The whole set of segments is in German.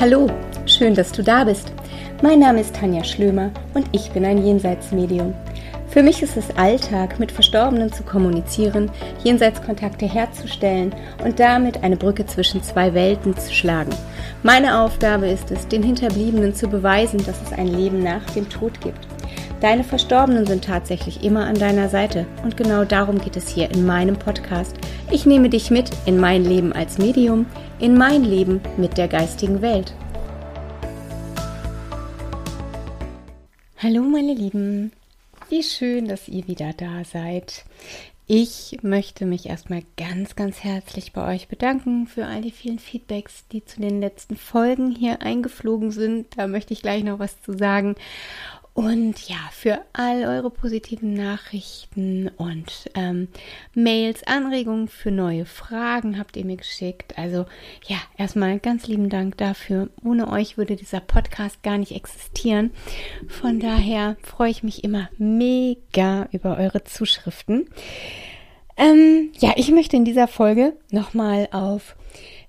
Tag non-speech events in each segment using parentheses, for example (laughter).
Hallo, schön, dass du da bist. Mein Name ist Tanja Schlömer und ich bin ein Jenseitsmedium. Für mich ist es Alltag, mit Verstorbenen zu kommunizieren, Jenseitskontakte herzustellen und damit eine Brücke zwischen zwei Welten zu schlagen. Meine Aufgabe ist es, den Hinterbliebenen zu beweisen, dass es ein Leben nach dem Tod gibt. Deine Verstorbenen sind tatsächlich immer an deiner Seite und genau darum geht es hier in meinem Podcast. Ich nehme dich mit in mein Leben als Medium, in mein Leben mit der geistigen Welt. Hallo meine Lieben, wie schön, dass ihr wieder da seid. Ich möchte mich erstmal ganz, ganz herzlich bei euch bedanken für all die vielen Feedbacks, die zu den letzten Folgen hier eingeflogen sind. Da möchte ich gleich noch was zu sagen. Und ja, für all eure positiven Nachrichten und ähm, Mails, Anregungen für neue Fragen habt ihr mir geschickt. Also ja, erstmal ganz lieben Dank dafür. Ohne euch würde dieser Podcast gar nicht existieren. Von daher freue ich mich immer mega über eure Zuschriften. Ähm, ja, ich möchte in dieser Folge nochmal auf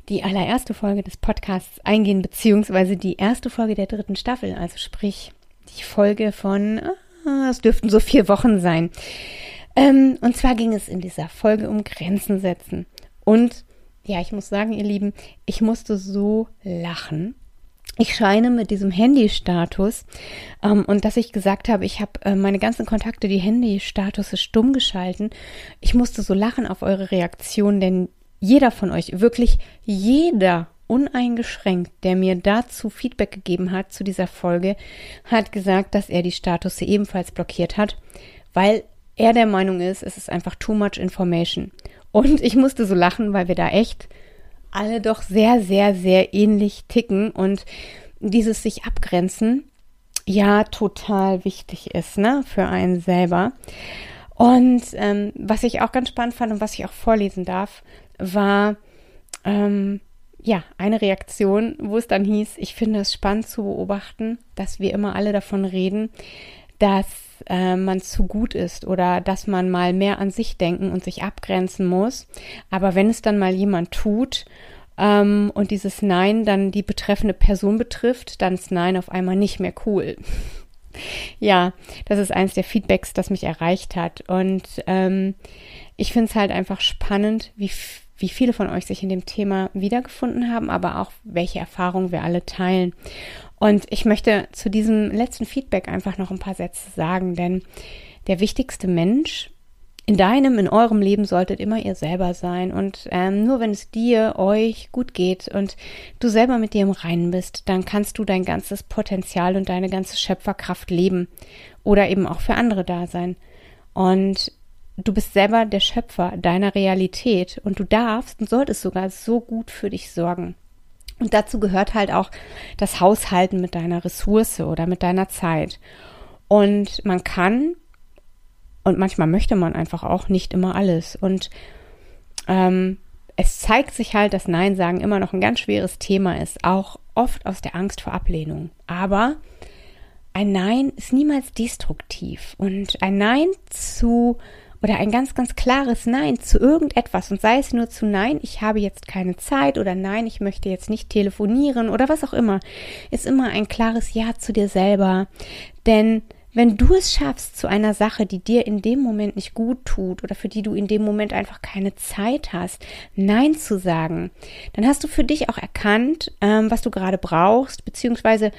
die allererste Folge des Podcasts eingehen, beziehungsweise die erste Folge der dritten Staffel, also sprich die Folge von, ah, es dürften so vier Wochen sein. Ähm, und zwar ging es in dieser Folge um Grenzen setzen. Und ja, ich muss sagen, ihr Lieben, ich musste so lachen. Ich scheine mit diesem Handy-Status ähm, und dass ich gesagt habe, ich habe äh, meine ganzen Kontakte, die Handy-Status stumm geschalten. Ich musste so lachen auf eure Reaktion, denn jeder von euch, wirklich jeder uneingeschränkt, der mir dazu Feedback gegeben hat zu dieser Folge, hat gesagt, dass er die Status ebenfalls blockiert hat, weil er der Meinung ist, es ist einfach too much information. Und ich musste so lachen, weil wir da echt alle doch sehr, sehr, sehr ähnlich ticken und dieses sich abgrenzen ja total wichtig ist, ne, für einen selber. Und ähm, was ich auch ganz spannend fand und was ich auch vorlesen darf, war ähm, ja, eine Reaktion, wo es dann hieß, ich finde es spannend zu beobachten, dass wir immer alle davon reden, dass äh, man zu gut ist oder dass man mal mehr an sich denken und sich abgrenzen muss. Aber wenn es dann mal jemand tut ähm, und dieses Nein dann die betreffende Person betrifft, dann ist Nein auf einmal nicht mehr cool. (laughs) ja, das ist eins der Feedbacks, das mich erreicht hat. Und ähm, ich finde es halt einfach spannend, wie wie viele von euch sich in dem Thema wiedergefunden haben, aber auch welche Erfahrungen wir alle teilen. Und ich möchte zu diesem letzten Feedback einfach noch ein paar Sätze sagen, denn der wichtigste Mensch in deinem, in eurem Leben solltet immer ihr selber sein. Und ähm, nur wenn es dir, euch gut geht und du selber mit dir im Reinen bist, dann kannst du dein ganzes Potenzial und deine ganze Schöpferkraft leben oder eben auch für andere da sein. Und du bist selber der Schöpfer deiner Realität und du darfst und solltest sogar so gut für dich sorgen. Und dazu gehört halt auch das Haushalten mit deiner Ressource oder mit deiner Zeit. Und man kann und manchmal möchte man einfach auch nicht immer alles. Und ähm, es zeigt sich halt, dass Nein sagen immer noch ein ganz schweres Thema ist, auch oft aus der Angst vor Ablehnung. Aber ein Nein ist niemals destruktiv. Und ein Nein zu oder ein ganz, ganz klares Nein zu irgendetwas und sei es nur zu Nein, ich habe jetzt keine Zeit oder Nein, ich möchte jetzt nicht telefonieren oder was auch immer, ist immer ein klares Ja zu dir selber. Denn wenn du es schaffst zu einer Sache, die dir in dem Moment nicht gut tut oder für die du in dem Moment einfach keine Zeit hast, Nein zu sagen, dann hast du für dich auch erkannt, ähm, was du gerade brauchst, beziehungsweise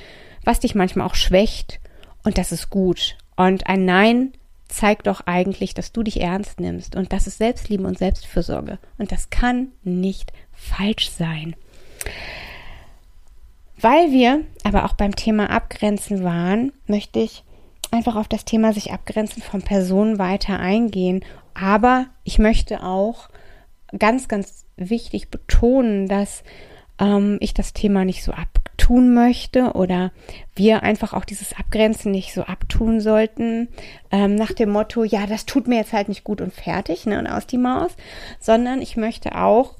was dich manchmal auch schwächt. Und das ist gut. Und ein Nein zeigt doch eigentlich, dass du dich ernst nimmst und das ist Selbstliebe und Selbstfürsorge. Und das kann nicht falsch sein. Weil wir aber auch beim Thema Abgrenzen waren, möchte ich einfach auf das Thema sich abgrenzen von Personen weiter eingehen. Aber ich möchte auch ganz, ganz wichtig betonen, dass ähm, ich das Thema nicht so abtun möchte oder wir einfach auch dieses Abgrenzen nicht so abtun sollten, ähm, nach dem Motto, ja, das tut mir jetzt halt nicht gut und fertig, ne, und aus die Maus, sondern ich möchte auch,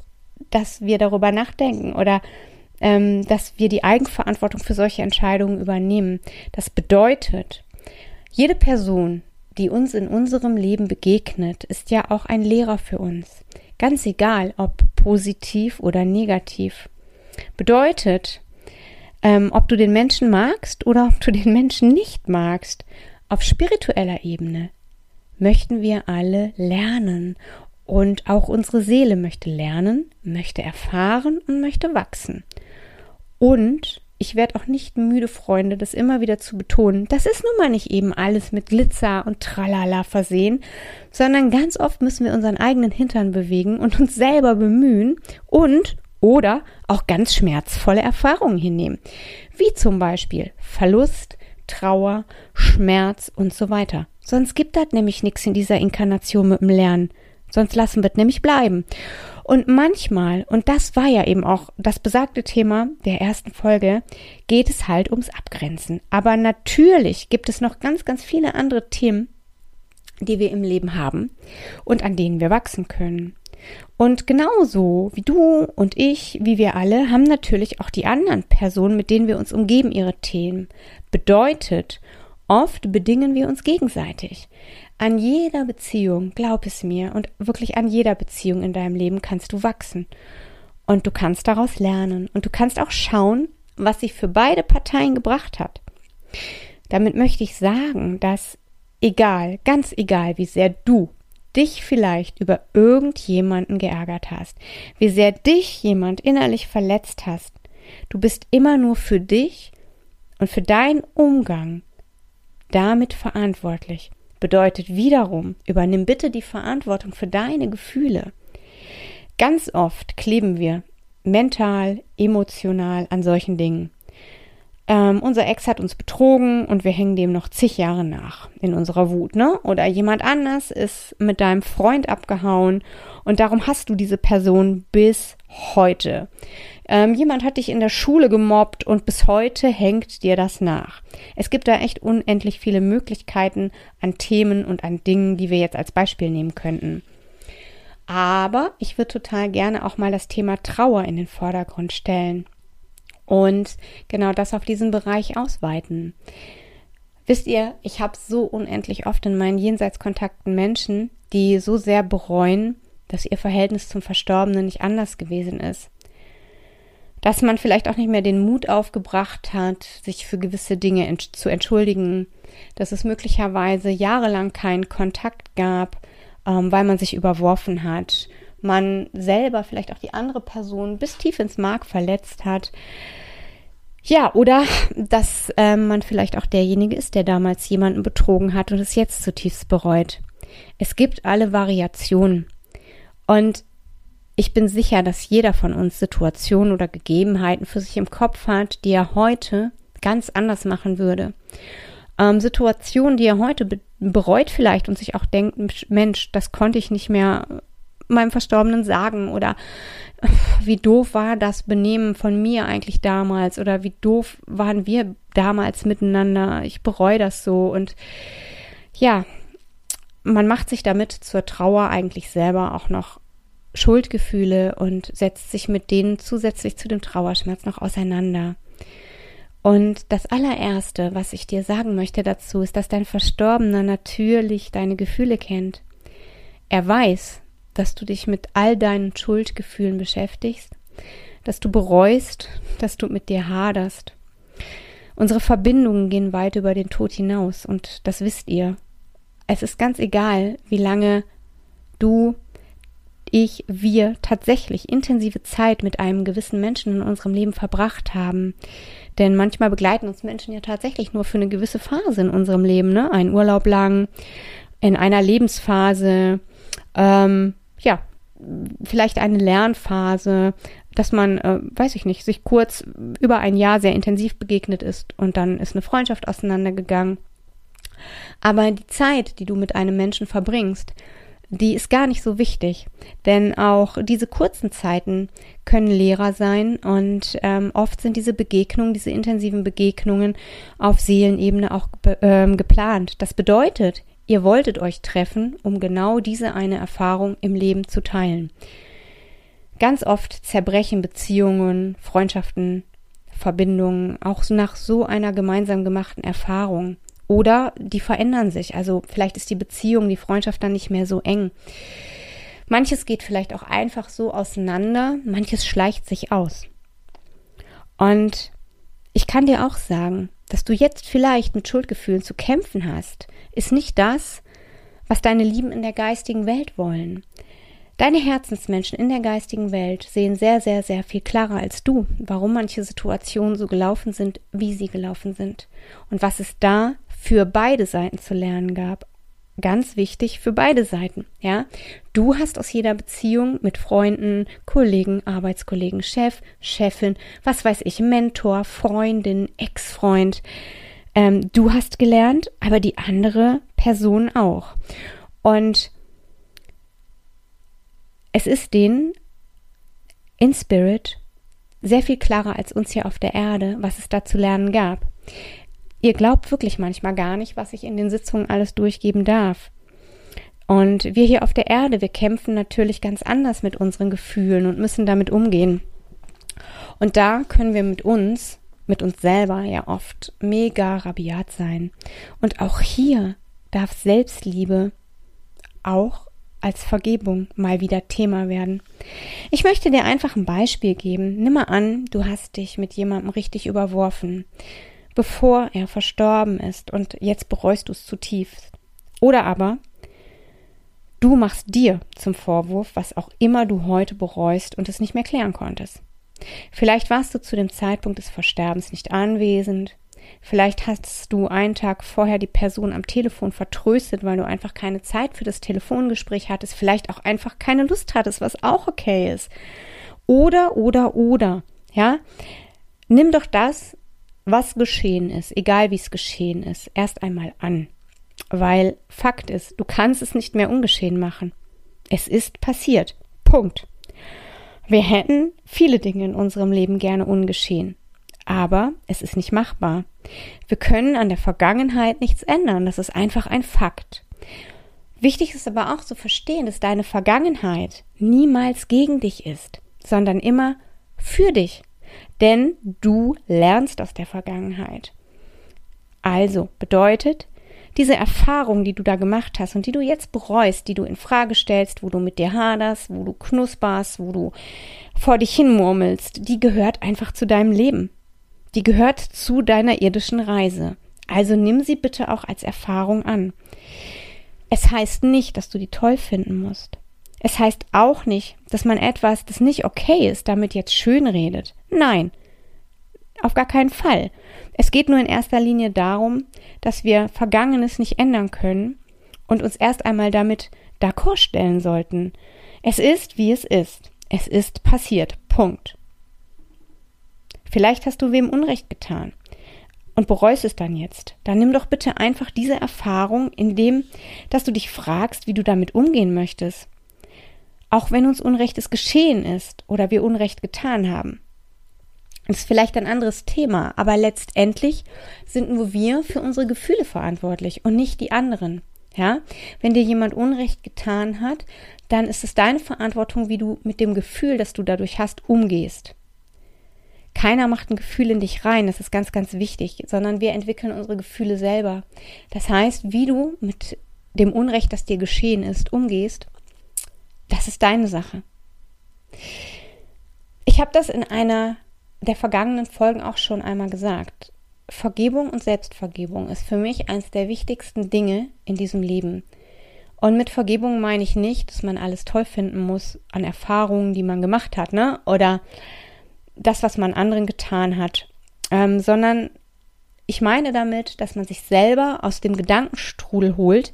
dass wir darüber nachdenken oder ähm, dass wir die Eigenverantwortung für solche Entscheidungen übernehmen. Das bedeutet, jede Person, die uns in unserem Leben begegnet, ist ja auch ein Lehrer für uns. Ganz egal, ob positiv oder negativ. Bedeutet, Ähm, ob du den Menschen magst oder ob du den Menschen nicht magst, auf spiritueller Ebene möchten wir alle lernen und auch unsere Seele möchte lernen, möchte erfahren und möchte wachsen. Und ich werde auch nicht müde, Freunde, das immer wieder zu betonen. Das ist nun mal nicht eben alles mit Glitzer und Tralala versehen, sondern ganz oft müssen wir unseren eigenen Hintern bewegen und uns selber bemühen und oder auch ganz schmerzvolle Erfahrungen hinnehmen, wie zum Beispiel Verlust, Trauer, Schmerz und so weiter. Sonst gibt das nämlich nichts in dieser Inkarnation mit dem Lernen. Sonst lassen wir es nämlich bleiben. Und manchmal, und das war ja eben auch das besagte Thema der ersten Folge, geht es halt ums Abgrenzen. Aber natürlich gibt es noch ganz, ganz viele andere Themen, die wir im Leben haben und an denen wir wachsen können. Und genauso wie du und ich, wie wir alle, haben natürlich auch die anderen Personen, mit denen wir uns umgeben, ihre Themen. Bedeutet, oft bedingen wir uns gegenseitig. An jeder Beziehung, glaub es mir, und wirklich an jeder Beziehung in deinem Leben kannst du wachsen. Und du kannst daraus lernen. Und du kannst auch schauen, was sich für beide Parteien gebracht hat. Damit möchte ich sagen, dass egal, ganz egal, wie sehr du dich vielleicht über irgendjemanden geärgert hast, wie sehr dich jemand innerlich verletzt hast, du bist immer nur für dich und für deinen Umgang damit verantwortlich bedeutet wiederum, übernimm bitte die Verantwortung für deine Gefühle. Ganz oft kleben wir mental, emotional an solchen Dingen. Ähm, unser Ex hat uns betrogen und wir hängen dem noch zig Jahre nach in unserer Wut, ne? Oder jemand anders ist mit deinem Freund abgehauen und darum hast du diese Person bis heute. Ähm, jemand hat dich in der Schule gemobbt und bis heute hängt dir das nach. Es gibt da echt unendlich viele Möglichkeiten an Themen und an Dingen, die wir jetzt als Beispiel nehmen könnten. Aber ich würde total gerne auch mal das Thema Trauer in den Vordergrund stellen und genau das auf diesen Bereich ausweiten. Wisst ihr, ich habe so unendlich oft in meinen Jenseitskontakten Menschen, die so sehr bereuen, dass ihr Verhältnis zum Verstorbenen nicht anders gewesen ist. Dass man vielleicht auch nicht mehr den Mut aufgebracht hat, sich für gewisse Dinge ent zu entschuldigen, dass es möglicherweise jahrelang keinen Kontakt gab, ähm, weil man sich überworfen hat, man selber vielleicht auch die andere Person bis tief ins Mark verletzt hat. Ja, oder dass äh, man vielleicht auch derjenige ist, der damals jemanden betrogen hat und es jetzt zutiefst bereut. Es gibt alle Variationen. Und ich bin sicher, dass jeder von uns Situationen oder Gegebenheiten für sich im Kopf hat, die er heute ganz anders machen würde. Ähm, Situationen, die er heute be bereut vielleicht und sich auch denkt, Mensch, das konnte ich nicht mehr meinem Verstorbenen sagen oder (laughs) wie doof war das Benehmen von mir eigentlich damals oder wie doof waren wir damals miteinander. Ich bereue das so und ja, man macht sich damit zur Trauer eigentlich selber auch noch Schuldgefühle und setzt sich mit denen zusätzlich zu dem Trauerschmerz noch auseinander. Und das allererste, was ich dir sagen möchte dazu, ist, dass dein Verstorbener natürlich deine Gefühle kennt. Er weiß, dass du dich mit all deinen Schuldgefühlen beschäftigst, dass du bereust, dass du mit dir haderst. Unsere Verbindungen gehen weit über den Tod hinaus und das wisst ihr. Es ist ganz egal, wie lange du ich, wir tatsächlich intensive Zeit mit einem gewissen Menschen in unserem Leben verbracht haben. Denn manchmal begleiten uns Menschen ja tatsächlich nur für eine gewisse Phase in unserem Leben, ne? Ein Urlaub lang, in einer Lebensphase, ähm, ja, vielleicht eine Lernphase, dass man, äh, weiß ich nicht, sich kurz über ein Jahr sehr intensiv begegnet ist und dann ist eine Freundschaft auseinandergegangen. Aber die Zeit, die du mit einem Menschen verbringst, die ist gar nicht so wichtig. Denn auch diese kurzen Zeiten können Lehrer sein und ähm, oft sind diese Begegnungen, diese intensiven Begegnungen auf Seelenebene auch ähm, geplant. Das bedeutet, ihr wolltet euch treffen, um genau diese eine Erfahrung im Leben zu teilen. Ganz oft zerbrechen Beziehungen, Freundschaften, Verbindungen auch nach so einer gemeinsam gemachten Erfahrung. Oder die verändern sich. Also vielleicht ist die Beziehung, die Freundschaft dann nicht mehr so eng. Manches geht vielleicht auch einfach so auseinander, manches schleicht sich aus. Und ich kann dir auch sagen, dass du jetzt vielleicht mit Schuldgefühlen zu kämpfen hast, ist nicht das, was deine Lieben in der geistigen Welt wollen. Deine Herzensmenschen in der geistigen Welt sehen sehr, sehr, sehr viel klarer als du, warum manche Situationen so gelaufen sind, wie sie gelaufen sind. Und was es da für beide Seiten zu lernen gab. Ganz wichtig für beide Seiten, ja. Du hast aus jeder Beziehung mit Freunden, Kollegen, Arbeitskollegen, Chef, Chefin, was weiß ich, Mentor, Freundin, Ex-Freund, ähm, du hast gelernt, aber die andere Person auch. Und es ist denen in Spirit sehr viel klarer als uns hier auf der Erde, was es da zu lernen gab. Ihr glaubt wirklich manchmal gar nicht, was ich in den Sitzungen alles durchgeben darf. Und wir hier auf der Erde, wir kämpfen natürlich ganz anders mit unseren Gefühlen und müssen damit umgehen. Und da können wir mit uns, mit uns selber ja oft mega rabiat sein. Und auch hier darf Selbstliebe auch als Vergebung mal wieder Thema werden. Ich möchte dir einfach ein Beispiel geben. Nimm mal an, du hast dich mit jemandem richtig überworfen, bevor er verstorben ist und jetzt bereust du es zutiefst. Oder aber du machst dir zum Vorwurf, was auch immer du heute bereust und es nicht mehr klären konntest. Vielleicht warst du zu dem Zeitpunkt des Versterbens nicht anwesend, Vielleicht hast du einen Tag vorher die Person am Telefon vertröstet, weil du einfach keine Zeit für das Telefongespräch hattest, vielleicht auch einfach keine Lust hattest, was auch okay ist. Oder, oder, oder, ja. Nimm doch das, was geschehen ist, egal wie es geschehen ist, erst einmal an. Weil Fakt ist, du kannst es nicht mehr ungeschehen machen. Es ist passiert. Punkt. Wir hätten viele Dinge in unserem Leben gerne ungeschehen aber es ist nicht machbar. Wir können an der Vergangenheit nichts ändern, das ist einfach ein Fakt. Wichtig ist aber auch zu verstehen, dass deine Vergangenheit niemals gegen dich ist, sondern immer für dich. Denn du lernst aus der Vergangenheit. Also bedeutet, diese Erfahrung, die du da gemacht hast und die du jetzt bereust, die du in Frage stellst, wo du mit dir haderst, wo du knusperst, wo du vor dich hinmurmelst, die gehört einfach zu deinem Leben. Die gehört zu deiner irdischen Reise. Also nimm sie bitte auch als Erfahrung an. Es heißt nicht, dass du die toll finden musst. Es heißt auch nicht, dass man etwas, das nicht okay ist, damit jetzt schön redet. Nein, auf gar keinen Fall. Es geht nur in erster Linie darum, dass wir Vergangenes nicht ändern können und uns erst einmal damit d'accord stellen sollten. Es ist, wie es ist. Es ist passiert. Punkt. Vielleicht hast du wem Unrecht getan und bereust es dann jetzt. Dann nimm doch bitte einfach diese Erfahrung, indem, dass du dich fragst, wie du damit umgehen möchtest. Auch wenn uns Unrechtes geschehen ist oder wir Unrecht getan haben. Ist vielleicht ein anderes Thema, aber letztendlich sind nur wir für unsere Gefühle verantwortlich und nicht die anderen. Ja, wenn dir jemand Unrecht getan hat, dann ist es deine Verantwortung, wie du mit dem Gefühl, das du dadurch hast, umgehst. Keiner macht ein Gefühl in dich rein, das ist ganz, ganz wichtig, sondern wir entwickeln unsere Gefühle selber. Das heißt, wie du mit dem Unrecht, das dir geschehen ist, umgehst, das ist deine Sache. Ich habe das in einer der vergangenen Folgen auch schon einmal gesagt. Vergebung und Selbstvergebung ist für mich eines der wichtigsten Dinge in diesem Leben. Und mit Vergebung meine ich nicht, dass man alles toll finden muss an Erfahrungen, die man gemacht hat, ne? Oder das, was man anderen getan hat, ähm, sondern ich meine damit, dass man sich selber aus dem Gedankenstrudel holt,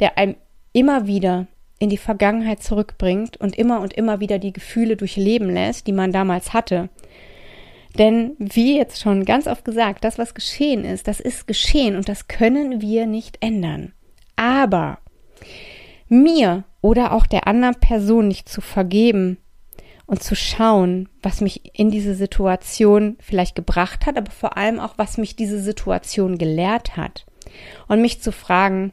der einem immer wieder in die Vergangenheit zurückbringt und immer und immer wieder die Gefühle durchleben lässt, die man damals hatte. Denn wie jetzt schon ganz oft gesagt, das, was geschehen ist, das ist geschehen und das können wir nicht ändern. Aber mir oder auch der anderen Person nicht zu vergeben, und zu schauen, was mich in diese Situation vielleicht gebracht hat, aber vor allem auch, was mich diese Situation gelehrt hat. Und mich zu fragen,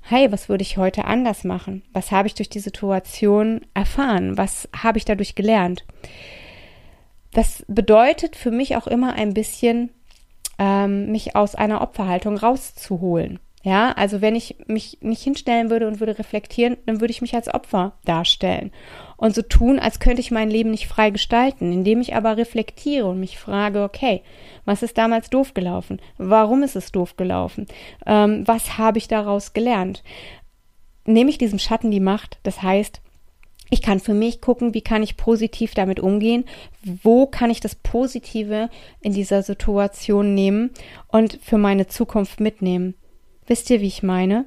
hey, was würde ich heute anders machen? Was habe ich durch die Situation erfahren? Was habe ich dadurch gelernt? Das bedeutet für mich auch immer ein bisschen, ähm, mich aus einer Opferhaltung rauszuholen. Ja, also wenn ich mich nicht hinstellen würde und würde reflektieren, dann würde ich mich als Opfer darstellen und so tun, als könnte ich mein Leben nicht frei gestalten, indem ich aber reflektiere und mich frage, okay, was ist damals doof gelaufen? Warum ist es doof gelaufen? Ähm, was habe ich daraus gelernt? Nehme ich diesem Schatten die Macht? Das heißt, ich kann für mich gucken, wie kann ich positiv damit umgehen, wo kann ich das Positive in dieser Situation nehmen und für meine Zukunft mitnehmen. Wisst ihr, wie ich meine?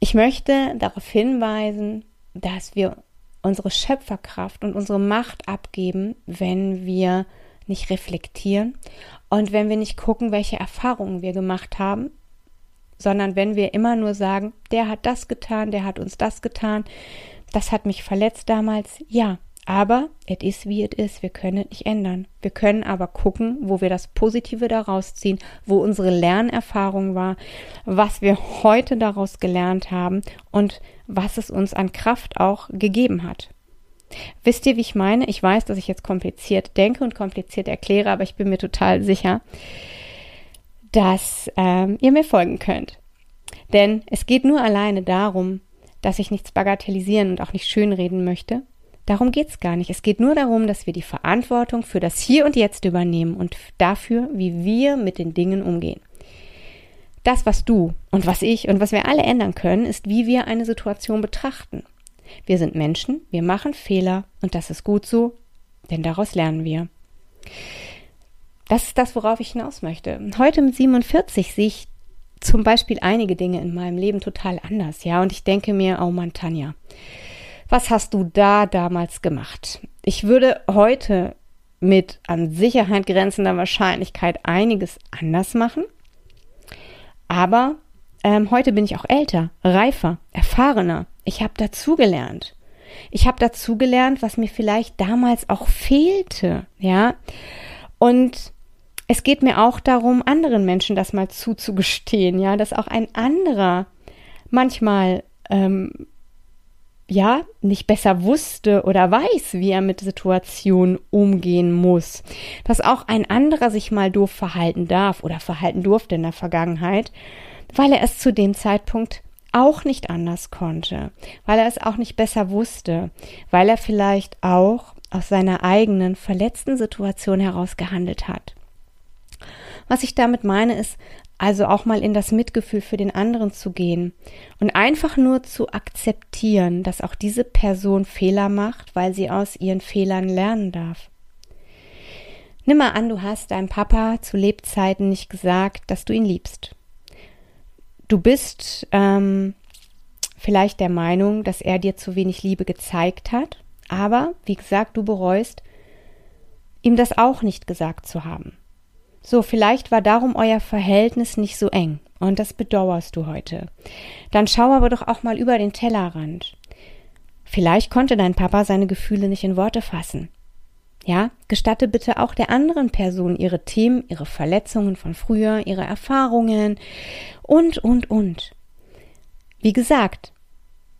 Ich möchte darauf hinweisen, dass wir unsere Schöpferkraft und unsere Macht abgeben, wenn wir nicht reflektieren und wenn wir nicht gucken, welche Erfahrungen wir gemacht haben, sondern wenn wir immer nur sagen, der hat das getan, der hat uns das getan, das hat mich verletzt damals, ja, aber es ist wie es ist. Wir können es nicht ändern. Wir können aber gucken, wo wir das Positive daraus ziehen, wo unsere Lernerfahrung war, was wir heute daraus gelernt haben und was es uns an Kraft auch gegeben hat. Wisst ihr, wie ich meine? Ich weiß, dass ich jetzt kompliziert denke und kompliziert erkläre, aber ich bin mir total sicher, dass ähm, ihr mir folgen könnt. Denn es geht nur alleine darum, dass ich nichts bagatellisieren und auch nicht schönreden möchte, Darum geht's gar nicht. Es geht nur darum, dass wir die Verantwortung für das Hier und Jetzt übernehmen und dafür, wie wir mit den Dingen umgehen. Das, was du und was ich und was wir alle ändern können, ist, wie wir eine Situation betrachten. Wir sind Menschen, wir machen Fehler und das ist gut so, denn daraus lernen wir. Das ist das, worauf ich hinaus möchte. Heute mit 47 sehe ich zum Beispiel einige Dinge in meinem Leben total anders, ja, und ich denke mir, oh Mann, Tanja, was hast du da damals gemacht? Ich würde heute mit an Sicherheit grenzender Wahrscheinlichkeit einiges anders machen. Aber ähm, heute bin ich auch älter, reifer, erfahrener. Ich habe dazugelernt. Ich habe dazugelernt, was mir vielleicht damals auch fehlte, ja. Und es geht mir auch darum, anderen Menschen das mal zuzugestehen, ja, dass auch ein anderer manchmal ähm, ja, nicht besser wusste oder weiß, wie er mit Situationen umgehen muss. Dass auch ein anderer sich mal doof verhalten darf oder verhalten durfte in der Vergangenheit, weil er es zu dem Zeitpunkt auch nicht anders konnte, weil er es auch nicht besser wusste, weil er vielleicht auch aus seiner eigenen verletzten Situation heraus gehandelt hat. Was ich damit meine, ist also auch mal in das Mitgefühl für den anderen zu gehen und einfach nur zu akzeptieren, dass auch diese Person Fehler macht, weil sie aus ihren Fehlern lernen darf. Nimm mal an, du hast deinem Papa zu Lebzeiten nicht gesagt, dass du ihn liebst. Du bist ähm, vielleicht der Meinung, dass er dir zu wenig Liebe gezeigt hat, aber wie gesagt, du bereust, ihm das auch nicht gesagt zu haben. So, vielleicht war darum euer Verhältnis nicht so eng und das bedauerst du heute. Dann schau aber doch auch mal über den Tellerrand. Vielleicht konnte dein Papa seine Gefühle nicht in Worte fassen. Ja, gestatte bitte auch der anderen Person ihre Themen, ihre Verletzungen von früher, ihre Erfahrungen und, und, und. Wie gesagt,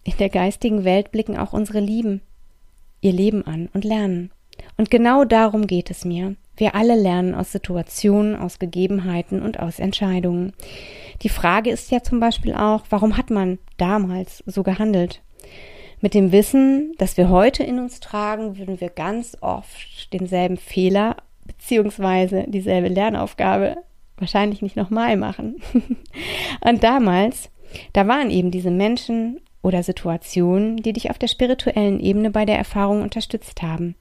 in der geistigen Welt blicken auch unsere Lieben ihr Leben an und lernen. Und genau darum geht es mir. Wir alle lernen aus Situationen, aus Gegebenheiten und aus Entscheidungen. Die Frage ist ja zum Beispiel auch, warum hat man damals so gehandelt? Mit dem Wissen, das wir heute in uns tragen, würden wir ganz oft denselben Fehler beziehungsweise dieselbe Lernaufgabe wahrscheinlich nicht nochmal machen. (laughs) und damals, da waren eben diese Menschen oder Situationen, die dich auf der spirituellen Ebene bei der Erfahrung unterstützt haben.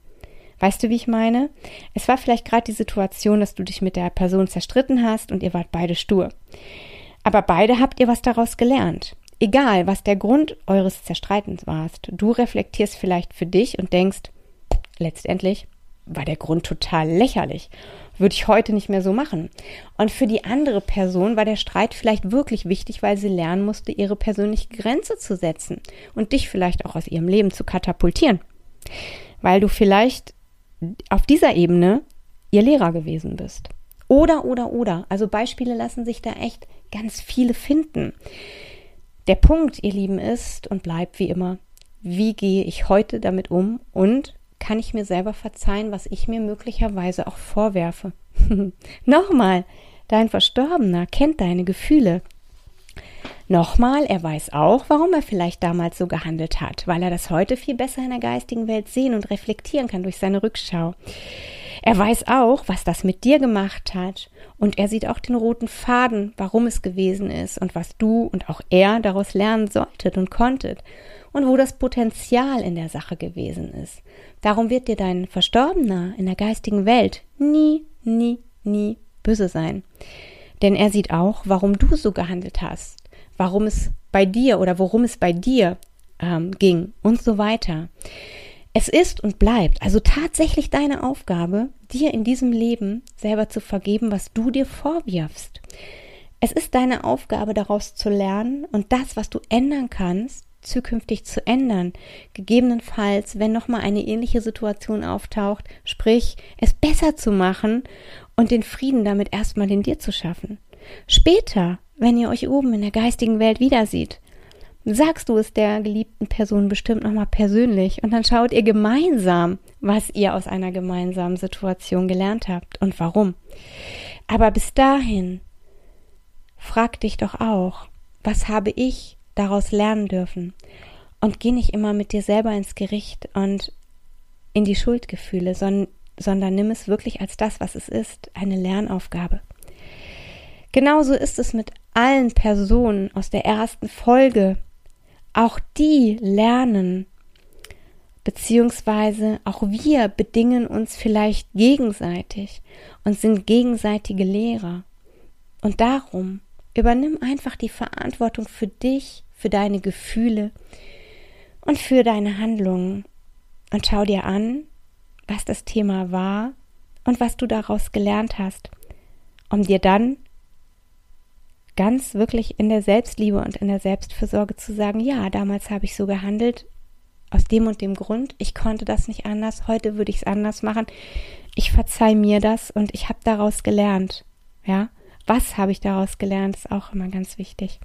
Weißt du, wie ich meine? Es war vielleicht gerade die Situation, dass du dich mit der Person zerstritten hast und ihr wart beide stur. Aber beide habt ihr was daraus gelernt. Egal, was der Grund eures Zerstreitens warst, du reflektierst vielleicht für dich und denkst, letztendlich war der Grund total lächerlich. Würde ich heute nicht mehr so machen. Und für die andere Person war der Streit vielleicht wirklich wichtig, weil sie lernen musste, ihre persönliche Grenze zu setzen und dich vielleicht auch aus ihrem Leben zu katapultieren. Weil du vielleicht auf dieser Ebene ihr Lehrer gewesen bist. Oder, oder, oder. Also Beispiele lassen sich da echt ganz viele finden. Der Punkt, ihr Lieben, ist und bleibt wie immer, wie gehe ich heute damit um und kann ich mir selber verzeihen, was ich mir möglicherweise auch vorwerfe? (laughs) Nochmal, Dein Verstorbener kennt deine Gefühle. Nochmal, er weiß auch, warum er vielleicht damals so gehandelt hat, weil er das heute viel besser in der geistigen Welt sehen und reflektieren kann durch seine Rückschau. Er weiß auch, was das mit dir gemacht hat und er sieht auch den roten Faden, warum es gewesen ist und was du und auch er daraus lernen solltet und konntet und wo das Potenzial in der Sache gewesen ist. Darum wird dir dein Verstorbener in der geistigen Welt nie, nie, nie böse sein. Denn er sieht auch, warum du so gehandelt hast warum es bei dir oder worum es bei dir ähm, ging und so weiter. Es ist und bleibt also tatsächlich deine Aufgabe, dir in diesem Leben selber zu vergeben, was du dir vorwirfst. Es ist deine Aufgabe, daraus zu lernen und das, was du ändern kannst, zukünftig zu ändern. Gegebenenfalls, wenn nochmal eine ähnliche Situation auftaucht, sprich, es besser zu machen und den Frieden damit erstmal in dir zu schaffen. Später, wenn ihr euch oben in der geistigen Welt wieder sieht, sagst du es der geliebten Person bestimmt nochmal persönlich und dann schaut ihr gemeinsam, was ihr aus einer gemeinsamen Situation gelernt habt und warum. Aber bis dahin, frag dich doch auch, was habe ich daraus lernen dürfen? Und geh nicht immer mit dir selber ins Gericht und in die Schuldgefühle, sondern, sondern nimm es wirklich als das, was es ist, eine Lernaufgabe. Genauso ist es mit allen Personen aus der ersten Folge. Auch die lernen, beziehungsweise auch wir bedingen uns vielleicht gegenseitig und sind gegenseitige Lehrer. Und darum übernimm einfach die Verantwortung für dich, für deine Gefühle und für deine Handlungen und schau dir an, was das Thema war und was du daraus gelernt hast, um dir dann ganz wirklich in der Selbstliebe und in der Selbstfürsorge zu sagen, ja, damals habe ich so gehandelt, aus dem und dem Grund, ich konnte das nicht anders, heute würde ich es anders machen. Ich verzeih mir das und ich habe daraus gelernt. Ja, was habe ich daraus gelernt, ist auch immer ganz wichtig.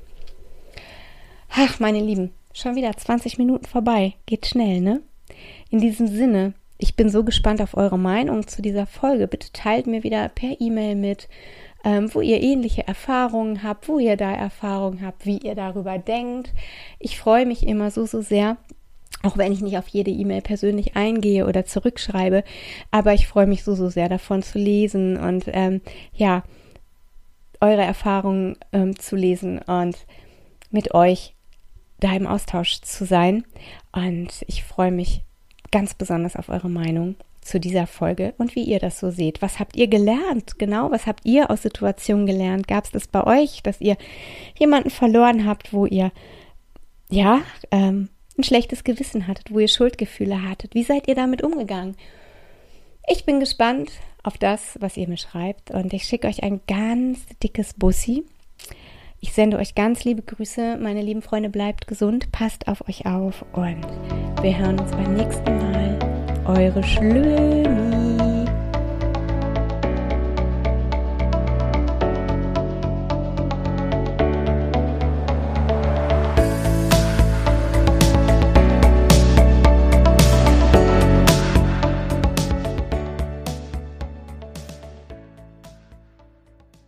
Ach, meine Lieben, schon wieder 20 Minuten vorbei. Geht schnell, ne? In diesem Sinne, ich bin so gespannt auf eure Meinung zu dieser Folge. Bitte teilt mir wieder per E-Mail mit, ähm, wo ihr ähnliche Erfahrungen habt, wo ihr da Erfahrungen habt, wie ihr darüber denkt. Ich freue mich immer so, so sehr. Auch wenn ich nicht auf jede E-Mail persönlich eingehe oder zurückschreibe, aber ich freue mich so, so sehr davon zu lesen und ähm, ja, eure Erfahrungen ähm, zu lesen und mit euch da im Austausch zu sein. Und ich freue mich ganz besonders auf eure Meinung zu dieser Folge und wie ihr das so seht. Was habt ihr gelernt? Genau, was habt ihr aus Situationen gelernt? Gab es das bei euch, dass ihr jemanden verloren habt, wo ihr ja ähm, ein schlechtes Gewissen hattet, wo ihr Schuldgefühle hattet? Wie seid ihr damit umgegangen? Ich bin gespannt auf das, was ihr mir schreibt und ich schicke euch ein ganz dickes Bussi. Ich sende euch ganz liebe Grüße, meine lieben Freunde, bleibt gesund, passt auf euch auf und wir hören uns beim nächsten Mal eure Schlöni.